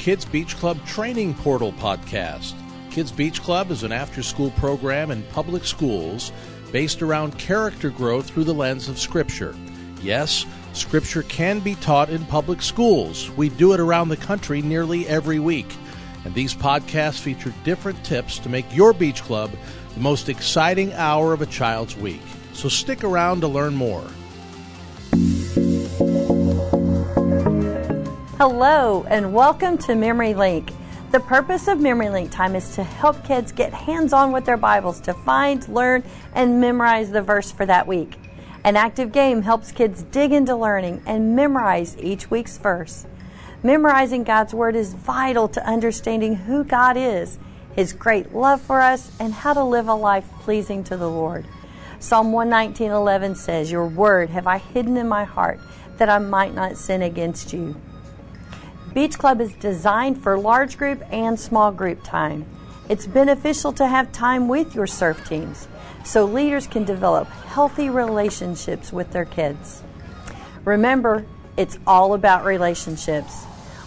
Kids Beach Club Training Portal podcast. Kids Beach Club is an after school program in public schools based around character growth through the lens of Scripture. Yes, Scripture can be taught in public schools. We do it around the country nearly every week. And these podcasts feature different tips to make your beach club the most exciting hour of a child's week. So stick around to learn more. Hello, and welcome to Memory Link. The purpose of Memory Link time is to help kids get hands on with their Bibles to find, learn, and memorize the verse for that week. An active game helps kids dig into learning and memorize each week's verse. Memorizing God's Word is vital to understanding who God is, His great love for us, and how to live a life pleasing to the Lord. Psalm 119.11 says, Your Word have I hidden in my heart, that I might not sin against you. Beach Club is designed for large group and small group time. It's beneficial to have time with your surf teams so leaders can develop healthy relationships with their kids. Remember, it's all about relationships.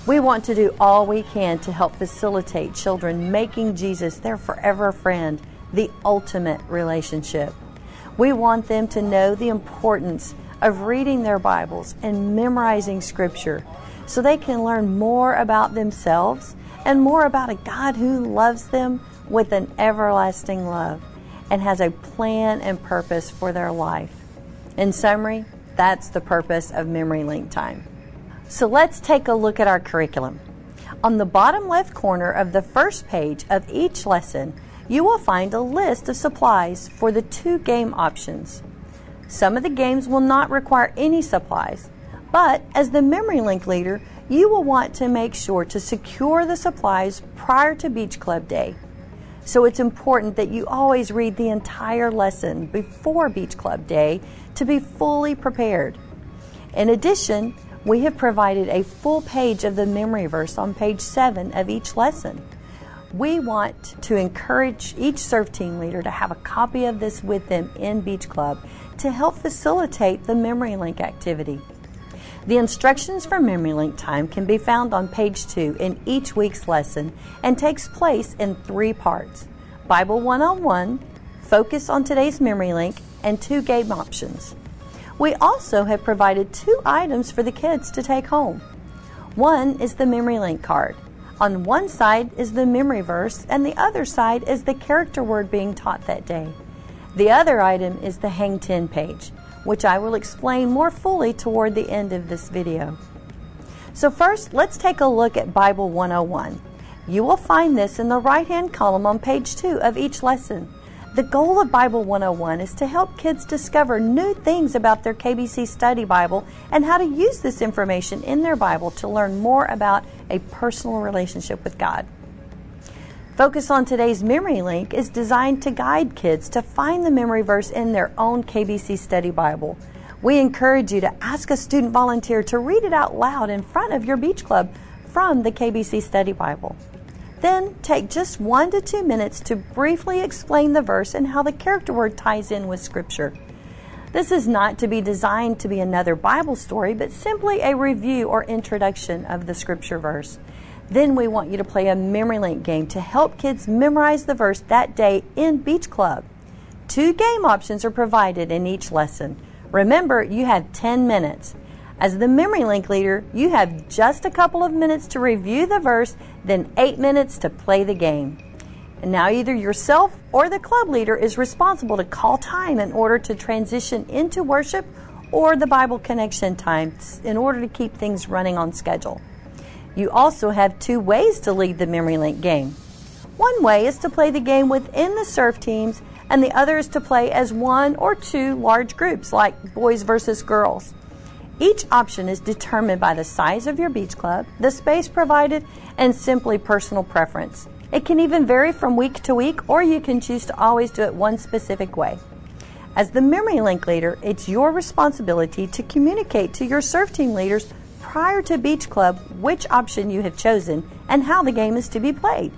We want to do all we can to help facilitate children making Jesus their forever friend, the ultimate relationship. We want them to know the importance of reading their Bibles and memorizing Scripture so they can learn more about themselves and more about a God who loves them with an everlasting love and has a plan and purpose for their life. In summary, that's the purpose of Memory Link Time. So let's take a look at our curriculum. On the bottom left corner of the first page of each lesson, you will find a list of supplies for the two game options. Some of the games will not require any supplies, but as the Memory Link leader, you will want to make sure to secure the supplies prior to Beach Club Day. So it's important that you always read the entire lesson before Beach Club Day to be fully prepared. In addition, we have provided a full page of the memory verse on page 7 of each lesson. We want to encourage each surf team leader to have a copy of this with them in Beach Club to help facilitate the memory link activity. The instructions for Memory Link time can be found on page 2 in each week's lesson and takes place in three parts Bible 101, focus on today's Memory Link, and two game options. We also have provided two items for the kids to take home. One is the Memory Link card. On one side is the memory verse, and the other side is the character word being taught that day. The other item is the Hang 10 page which I will explain more fully toward the end of this video. So first, let's take a look at Bible 101. You will find this in the right-hand column on page 2 of each lesson. The goal of Bible 101 is to help kids discover new things about their KBC Study Bible and how to use this information in their Bible to learn more about a personal relationship with God. Focus on today's memory link is designed to guide kids to find the memory verse in their own KBC Study Bible. We encourage you to ask a student volunteer to read it out loud in front of your beach club from the KBC Study Bible. Then take just one to two minutes to briefly explain the verse and how the character word ties in with Scripture. This is not to be designed to be another Bible story, but simply a review or introduction of the Scripture verse. Then we want you to play a memory link game to help kids memorize the verse that day in Beach Club. Two game options are provided in each lesson. Remember, you have 10 minutes. As the memory link leader, you have just a couple of minutes to review the verse, then 8 minutes to play the game. And now either yourself or the club leader is responsible to call time in order to transition into worship or the Bible connection time in order to keep things running on schedule. You also have two ways to lead the Memory Link game. One way is to play the game within the surf teams, and the other is to play as one or two large groups, like boys versus girls. Each option is determined by the size of your beach club, the space provided, and simply personal preference. It can even vary from week to week, or you can choose to always do it one specific way. As the Memory Link leader, it's your responsibility to communicate to your surf team leaders prior to Beach Club which option you have chosen and how the game is to be played.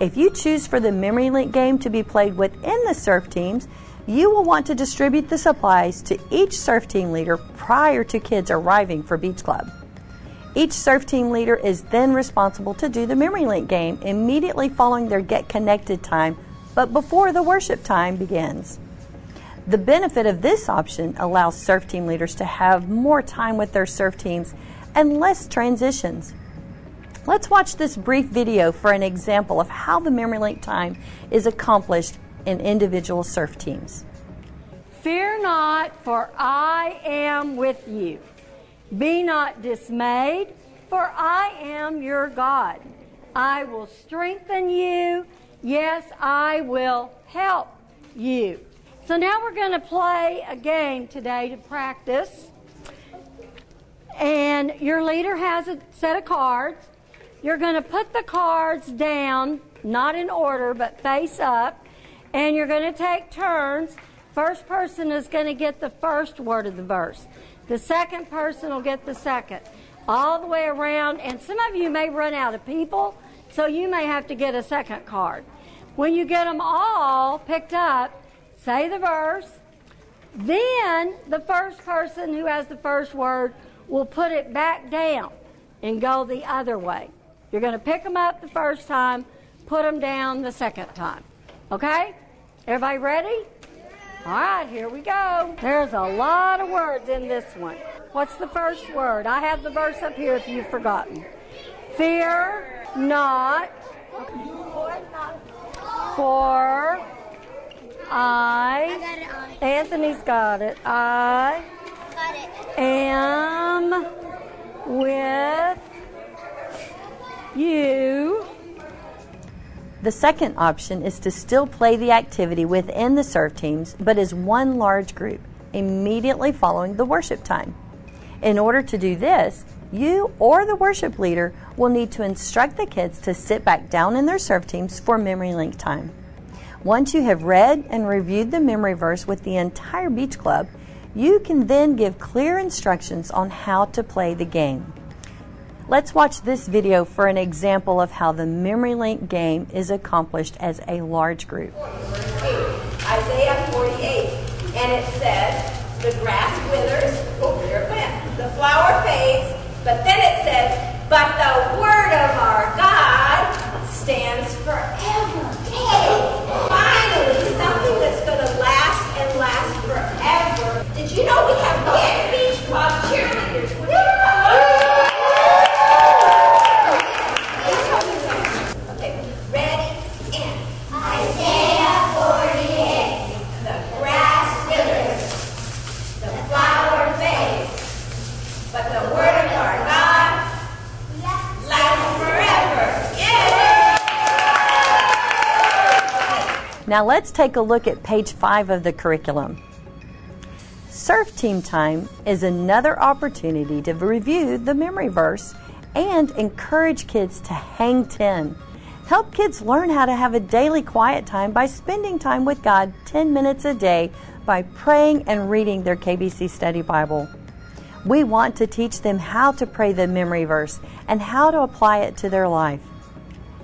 If you choose for the Memory Link game to be played within the surf teams, you will want to distribute the supplies to each surf team leader prior to kids arriving for Beach Club. Each surf team leader is then responsible to do the Memory Link game immediately following their Get Connected time, but before the worship time begins. The benefit of this option allows surf team leaders to have more time with their surf teams and less transitions. Let's watch this brief video for an example of how the Memory Link time is accomplished in individual surf teams. Fear not, for I am with you. Be not dismayed, for I am your God. I will strengthen you. Yes, I will help you. So now we're going to play a game today to practice. And your leader has a set of cards. You're going to put the cards down, not in order, but face up. And you're going to take turns. First person is going to get the first word of the verse. The second person will get the second. All the way around, and some of you may run out of people, so you may have to get a second card. When you get them all picked up, say the verse. Then the first person who has the first word will put it back down and go the other way. You're going to pick them up the first time, put them down the second time. Okay? Everybody ready? All right, here we go. There's a lot of words in this one. What's the first word? I have the verse up here if you've forgotten. Fear not. For I. Anthony's got it. I am with you. The second option is to still play the activity within the surf teams, but as one large group, immediately following the worship time. In order to do this, you or the worship leader will need to instruct the kids to sit back down in their surf teams for memory link time. Once you have read and reviewed the memory verse with the entire beach club, you can then give clear instructions on how to play the game. Let's watch this video for an example of how the Memory Link game is accomplished as a large group. Isaiah 48, and it says, The grass withers, oh, there it went. The flower fades, but then it says, But the word of our God stands forever. Finally, something that's going to last and last forever. Did you know we have Kids Beach Club cheerleaders? Would you Okay, ready and Isaiah 48. The grass withers, the flower fades, but the word of our God lasts forever. Yeah! Now let's take a look at page five of the curriculum. Surf Team Time is another opportunity to review the memory verse and encourage kids to hang 10. Help kids learn how to have a daily quiet time by spending time with God 10 minutes a day by praying and reading their KBC Study Bible. We want to teach them how to pray the memory verse and how to apply it to their life.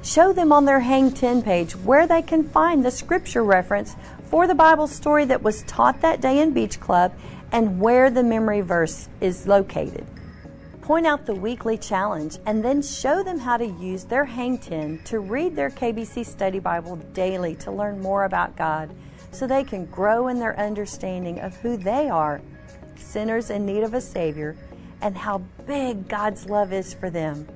Show them on their Hang 10 page where they can find the scripture reference for the Bible story that was taught that day in Beach Club and where the memory verse is located. Point out the weekly challenge and then show them how to use their Hang 10 to read their KBC Study Bible daily to learn more about God so they can grow in their understanding of who they are, sinners in need of a Savior, and how big God's love is for them.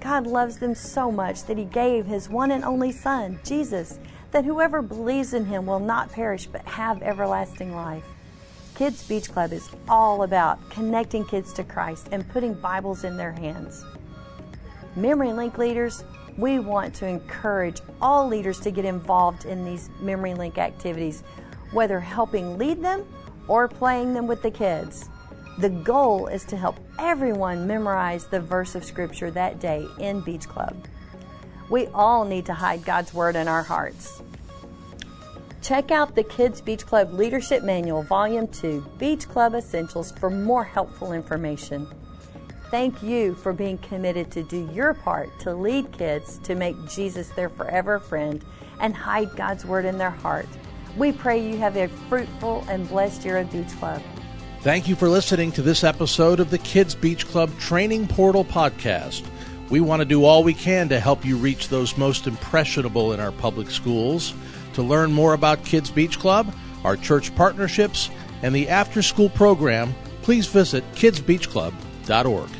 God loves them so much that He gave His one and only Son, Jesus, that whoever believes in Him will not perish but have everlasting life. Kids Beach Club is all about connecting kids to Christ and putting Bibles in their hands. Memory Link leaders, we want to encourage all leaders to get involved in these Memory Link activities, whether helping lead them or playing them with the kids. The goal is to help everyone memorize the verse of Scripture that day in Beach Club. We all need to hide God's Word in our hearts. Check out the Kids Beach Club Leadership Manual, Volume 2, Beach Club Essentials, for more helpful information. Thank you for being committed to do your part to lead kids to make Jesus their forever friend and hide God's Word in their heart. We pray you have a fruitful and blessed year of Beach Club. Thank you for listening to this episode of the Kids Beach Club Training Portal podcast. We want to do all we can to help you reach those most impressionable in our public schools. To learn more about Kids Beach Club, our church partnerships, and the after school program, please visit kidsbeachclub.org.